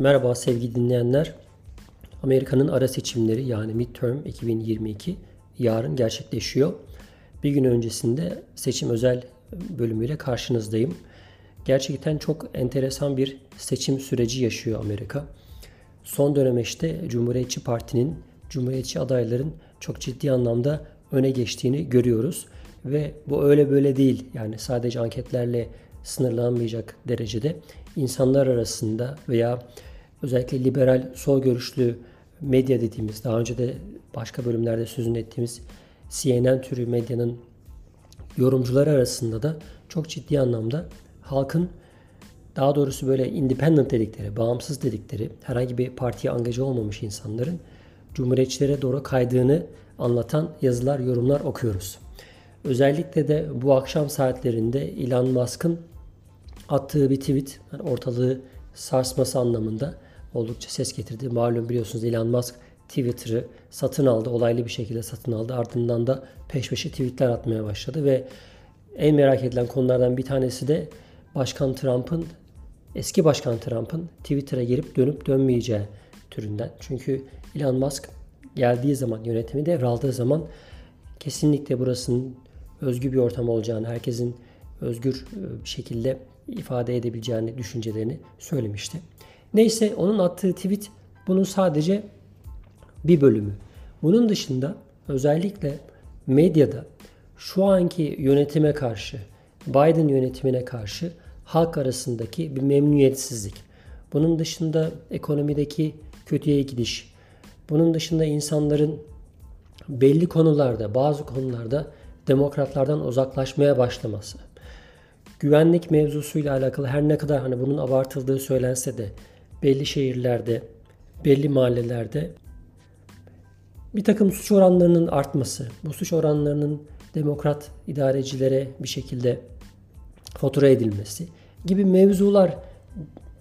Merhaba sevgili dinleyenler. Amerika'nın ara seçimleri yani midterm 2022 yarın gerçekleşiyor. Bir gün öncesinde seçim özel bölümüyle karşınızdayım. Gerçekten çok enteresan bir seçim süreci yaşıyor Amerika. Son dönemeçte Cumhuriyetçi Parti'nin, Cumhuriyetçi adayların çok ciddi anlamda öne geçtiğini görüyoruz. Ve bu öyle böyle değil. Yani sadece anketlerle sınırlanmayacak derecede insanlar arasında veya özellikle liberal sol görüşlü medya dediğimiz daha önce de başka bölümlerde sözünü ettiğimiz CNN türü medyanın yorumcuları arasında da çok ciddi anlamda halkın daha doğrusu böyle independent dedikleri, bağımsız dedikleri, herhangi bir partiye angaja olmamış insanların cumhuriyetçilere doğru kaydığını anlatan yazılar, yorumlar okuyoruz. Özellikle de bu akşam saatlerinde Elon Musk'ın attığı bir tweet yani ortalığı sarsması anlamında oldukça ses getirdi. Malum biliyorsunuz Elon Musk Twitter'ı satın aldı. Olaylı bir şekilde satın aldı. Ardından da peş peşe tweetler atmaya başladı ve en merak edilen konulardan bir tanesi de Başkan Trump'ın eski Başkan Trump'ın Twitter'a girip dönüp dönmeyeceği türünden. Çünkü Elon Musk geldiği zaman yönetimi devraldığı zaman kesinlikle burasının özgür bir ortam olacağını, herkesin özgür e, bir şekilde ifade edebileceğini düşüncelerini söylemişti. Neyse onun attığı tweet bunun sadece bir bölümü. Bunun dışında özellikle medyada şu anki yönetime karşı, Biden yönetimine karşı halk arasındaki bir memnuniyetsizlik. Bunun dışında ekonomideki kötüye gidiş. Bunun dışında insanların belli konularda, bazı konularda demokratlardan uzaklaşmaya başlaması. Güvenlik mevzusuyla alakalı her ne kadar hani bunun abartıldığı söylense de belli şehirlerde, belli mahallelerde bir takım suç oranlarının artması, bu suç oranlarının demokrat idarecilere bir şekilde fatura edilmesi gibi mevzular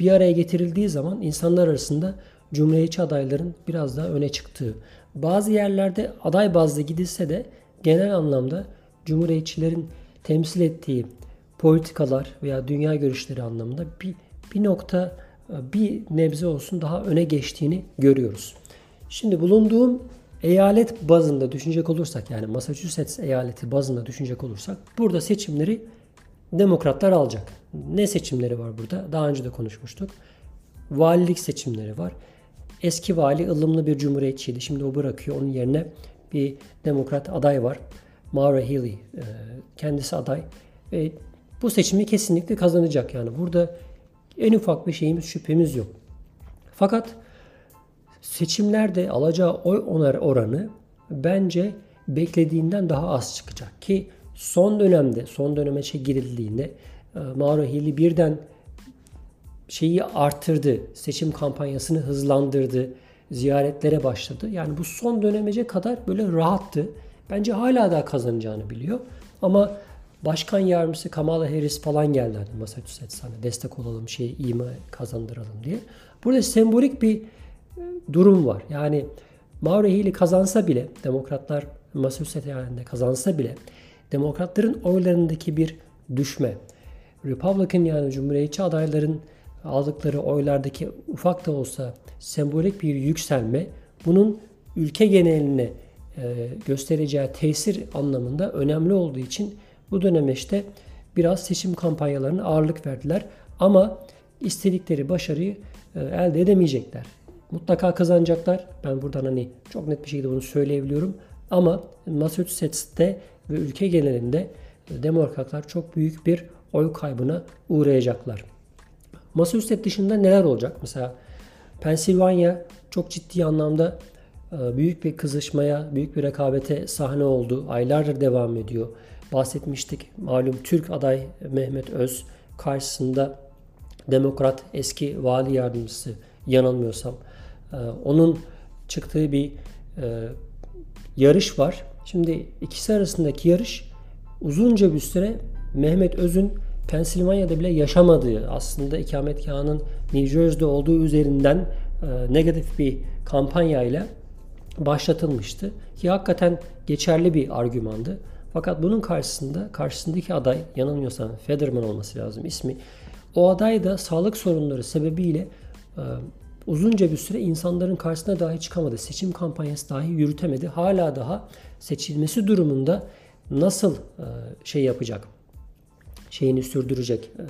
bir araya getirildiği zaman insanlar arasında cumhuriyetçi adayların biraz daha öne çıktığı, bazı yerlerde aday bazlı gidilse de genel anlamda cumhuriyetçilerin temsil ettiği politikalar veya dünya görüşleri anlamında bir, bir nokta bir nebze olsun daha öne geçtiğini görüyoruz. Şimdi bulunduğum eyalet bazında düşünecek olursak yani Massachusetts eyaleti bazında düşünecek olursak burada seçimleri demokratlar alacak. Ne seçimleri var burada? Daha önce de konuşmuştuk. Valilik seçimleri var. Eski vali ılımlı bir cumhuriyetçiydi. Şimdi o bırakıyor. Onun yerine bir demokrat aday var. Maura Healey. E, kendisi aday. Ve bu seçimi kesinlikle kazanacak. Yani burada en ufak bir şeyimiz şüphemiz yok. Fakat seçimlerde alacağı oy oranı bence beklediğinden daha az çıkacak ki son dönemde son döneme şey girildiğinde e, Mauro Hilli birden şeyi arttırdı. Seçim kampanyasını hızlandırdı. Ziyaretlere başladı. Yani bu son dönemece kadar böyle rahattı. Bence hala daha kazanacağını biliyor. Ama Başkan yardımcısı Kamala Harris falan geldi hani Massachusetts'e hani destek olalım, şey mi kazandıralım diye. Burada sembolik bir e, durum var. Yani Mauro Healey kazansa bile, demokratlar Massachusetts eyaletinde kazansa bile demokratların oylarındaki bir düşme, Republican yani Cumhuriyetçi adayların aldıkları oylardaki ufak da olsa sembolik bir yükselme bunun ülke geneline e, göstereceği tesir anlamında önemli olduğu için bu dönem işte biraz seçim kampanyalarına ağırlık verdiler. Ama istedikleri başarıyı e, elde edemeyecekler. Mutlaka kazanacaklar. Ben buradan hani çok net bir şekilde bunu söyleyebiliyorum. Ama Massachusetts'te ve ülke genelinde e, demokratlar çok büyük bir oy kaybına uğrayacaklar. Massachusetts dışında neler olacak? Mesela Pennsylvania çok ciddi anlamda e, büyük bir kızışmaya, büyük bir rekabete sahne oldu. Aylardır devam ediyor bahsetmiştik. Malum Türk aday Mehmet Öz karşısında demokrat eski vali yardımcısı yanılmıyorsam e, onun çıktığı bir e, yarış var. Şimdi ikisi arasındaki yarış uzunca bir süre Mehmet Öz'ün Pensilvanya'da bile yaşamadığı aslında ikametgahının New Jersey'de olduğu üzerinden e, negatif bir kampanyayla başlatılmıştı. Ki hakikaten geçerli bir argümandı. Fakat bunun karşısında karşısındaki aday yanılmıyorsam Federman olması lazım ismi. O aday da sağlık sorunları sebebiyle e, uzunca bir süre insanların karşısına dahi çıkamadı. Seçim kampanyası dahi yürütemedi. Hala daha seçilmesi durumunda nasıl e, şey yapacak? Şeyini sürdürecek, e,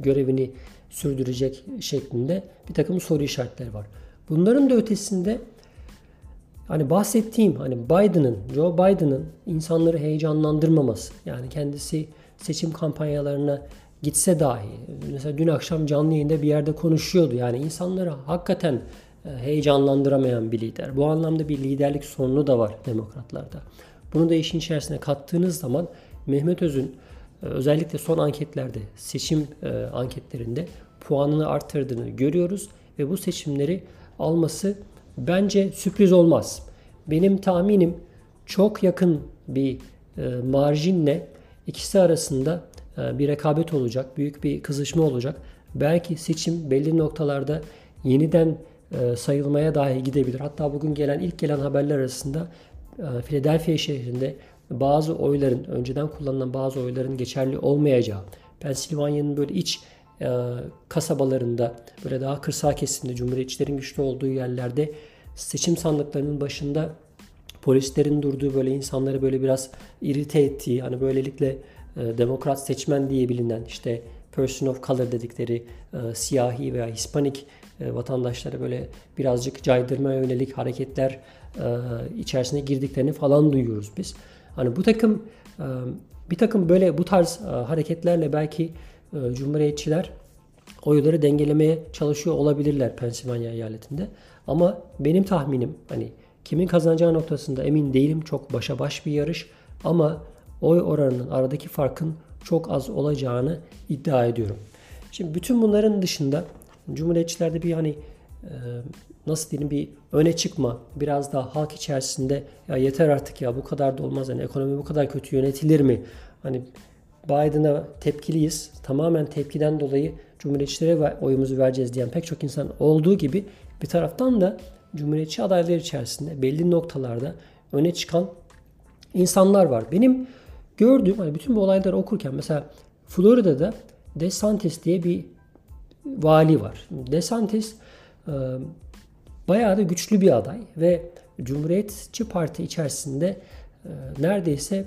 görevini sürdürecek şeklinde bir takım soru işaretleri var. Bunların da ötesinde hani bahsettiğim hani Biden'ın, Joe Biden'ın insanları heyecanlandırmaması. Yani kendisi seçim kampanyalarına gitse dahi mesela dün akşam canlı yayında bir yerde konuşuyordu. Yani insanları hakikaten e, heyecanlandıramayan bir lider. Bu anlamda bir liderlik sorunu da var demokratlarda. Bunu da işin içerisine kattığınız zaman Mehmet Öz'ün e, özellikle son anketlerde, seçim e, anketlerinde puanını arttırdığını görüyoruz ve bu seçimleri alması bence sürpriz olmaz. Benim tahminim çok yakın bir marjinle ikisi arasında e, bir rekabet olacak, büyük bir kızışma olacak. Belki seçim belli noktalarda yeniden e, sayılmaya dahi gidebilir. Hatta bugün gelen ilk gelen haberler arasında e, Philadelphia şehrinde bazı oyların, önceden kullanılan bazı oyların geçerli olmayacağı, Pensilvanya'nın böyle iç kasabalarında, böyle daha kırsal kesimde, cumhuriyetçilerin güçlü olduğu yerlerde seçim sandıklarının başında polislerin durduğu böyle insanları böyle biraz irite ettiği, hani böylelikle e, demokrat seçmen diye bilinen işte person of color dedikleri e, siyahi veya hispanik e, vatandaşlara böyle birazcık caydırmaya yönelik hareketler e, içerisine girdiklerini falan duyuyoruz biz. Hani bu takım e, bir takım böyle bu tarz e, hareketlerle belki e, cumhuriyetçiler oyları dengelemeye çalışıyor olabilirler Pensilvanya eyaletinde. Ama benim tahminim hani kimin kazanacağı noktasında emin değilim. Çok başa baş bir yarış ama oy oranının aradaki farkın çok az olacağını iddia ediyorum. Şimdi bütün bunların dışında Cumhuriyetçilerde bir hani e, nasıl diyeyim bir öne çıkma, biraz daha halk içerisinde ya yeter artık ya bu kadar da olmaz yani ekonomi bu kadar kötü yönetilir mi? Hani Biden'a tepkiliyiz. Tamamen tepkiden dolayı Cumhuriyetçilere oyumuzu vereceğiz diyen pek çok insan olduğu gibi bir taraftan da Cumhuriyetçi adaylar içerisinde belli noktalarda öne çıkan insanlar var. Benim gördüğüm hani bütün bu olayları okurken mesela Florida'da DeSantis diye bir vali var. DeSantis e, bayağı da güçlü bir aday ve Cumhuriyetçi Parti içerisinde e, neredeyse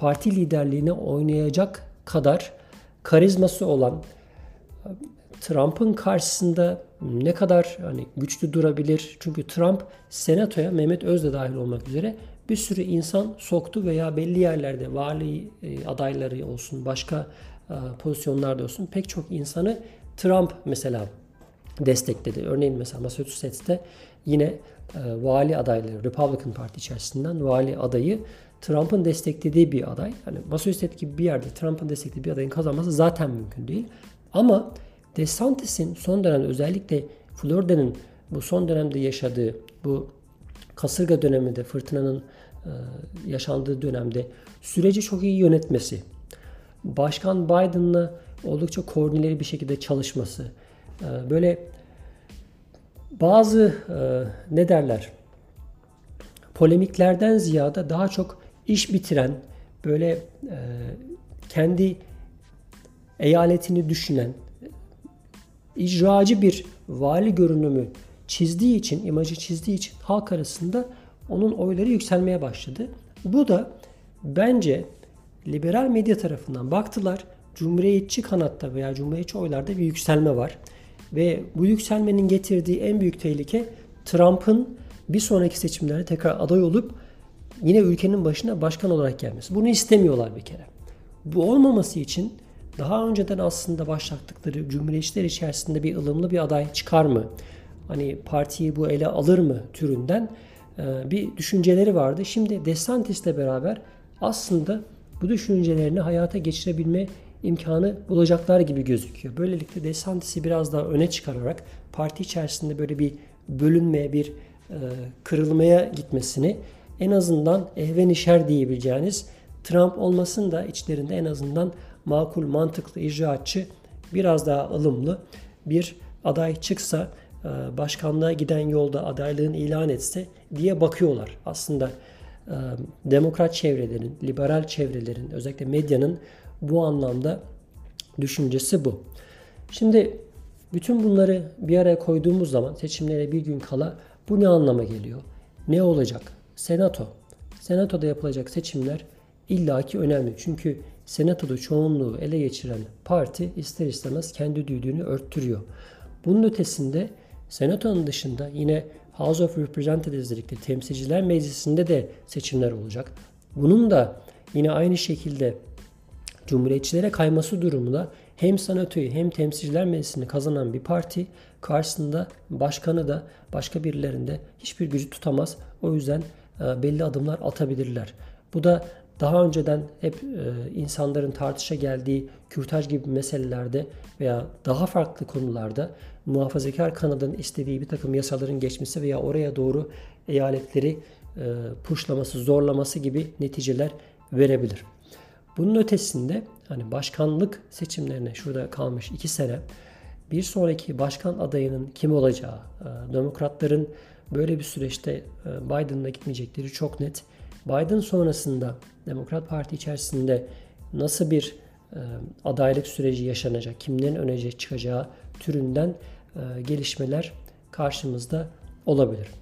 parti liderliğine oynayacak kadar karizması olan Trump'ın karşısında ne kadar hani güçlü durabilir? Çünkü Trump senatoya Mehmet Öz de dahil olmak üzere bir sürü insan soktu veya belli yerlerde vali e, adayları olsun, başka e, pozisyonlarda olsun pek çok insanı Trump mesela destekledi. Örneğin mesela Massachusetts'te yine e, vali adayları Republican Parti içerisinden vali adayı Trump'ın desteklediği bir aday. Hani Massachusetts gibi bir yerde Trump'ın desteklediği bir adayın kazanması zaten mümkün değil. Ama DeSantis'in son dönemde özellikle Florida'nın bu son dönemde yaşadığı bu kasırga döneminde fırtınanın e, yaşandığı dönemde süreci çok iyi yönetmesi, Başkan Biden'la oldukça koordineli bir şekilde çalışması, e, böyle bazı e, ne derler polemiklerden ziyade daha çok iş bitiren böyle kendi eyaletini düşünen icracı bir vali görünümü çizdiği için, imajı çizdiği için halk arasında onun oyları yükselmeye başladı. Bu da bence liberal medya tarafından baktılar. Cumhuriyetçi kanatta veya cumhuriyetçi oylarda bir yükselme var. Ve bu yükselmenin getirdiği en büyük tehlike Trump'ın bir sonraki seçimlerde tekrar aday olup yine ülkenin başına başkan olarak gelmesi. Bunu istemiyorlar bir kere. Bu olmaması için daha önceden aslında başlattıkları cumhuriyetçiler içerisinde bir ılımlı bir aday çıkar mı? Hani partiyi bu ele alır mı türünden e, bir düşünceleri vardı. Şimdi DeSantis'le beraber aslında bu düşüncelerini hayata geçirebilme imkanı bulacaklar gibi gözüküyor. Böylelikle DeSantis'i biraz daha öne çıkararak parti içerisinde böyle bir bölünmeye, bir e, kırılmaya gitmesini en azından ehven işer diyebileceğiniz Trump olmasın da içlerinde en azından makul, mantıklı, icraatçı, biraz daha ılımlı bir aday çıksa, e, başkanlığa giden yolda adaylığını ilan etse diye bakıyorlar. Aslında e, demokrat çevrelerin, liberal çevrelerin, özellikle medyanın bu anlamda düşüncesi bu. Şimdi Bütün bunları bir araya koyduğumuz zaman seçimlere bir gün kala bu ne anlama geliyor? Ne olacak? Senato. Senatoda yapılacak seçimler illaki önemli. Çünkü senatoda çoğunluğu ele geçiren parti ister istemez kendi düdüğünü örttürüyor. Bunun ötesinde senatonun dışında yine House of Representatives dedikleri temsilciler meclisinde de seçimler olacak. Bunun da yine aynı şekilde Cumhuriyetçilere kayması durumunda hem senatoyu hem temsilciler meclisini kazanan bir parti karşısında başkanı da başka birilerinde hiçbir gücü tutamaz. O yüzden belli adımlar atabilirler. Bu da daha önceden hep e, insanların tartışa geldiği kürtaj gibi meselelerde veya daha farklı konularda muhafazakar kanadın istediği bir takım yasaların geçmesi veya oraya doğru eyaletleri e, puşlaması, zorlaması gibi neticeler verebilir. Bunun ötesinde hani başkanlık seçimlerine şurada kalmış iki sene bir sonraki başkan adayının kim olacağı, e, demokratların böyle bir süreçte e, Biden'la gitmeyecekleri çok net. Biden sonrasında Demokrat Parti içerisinde nasıl bir e, adaylık süreci yaşanacak, kimlerin öne çıkacağı türünden gelişmeler karşımızda olabilir.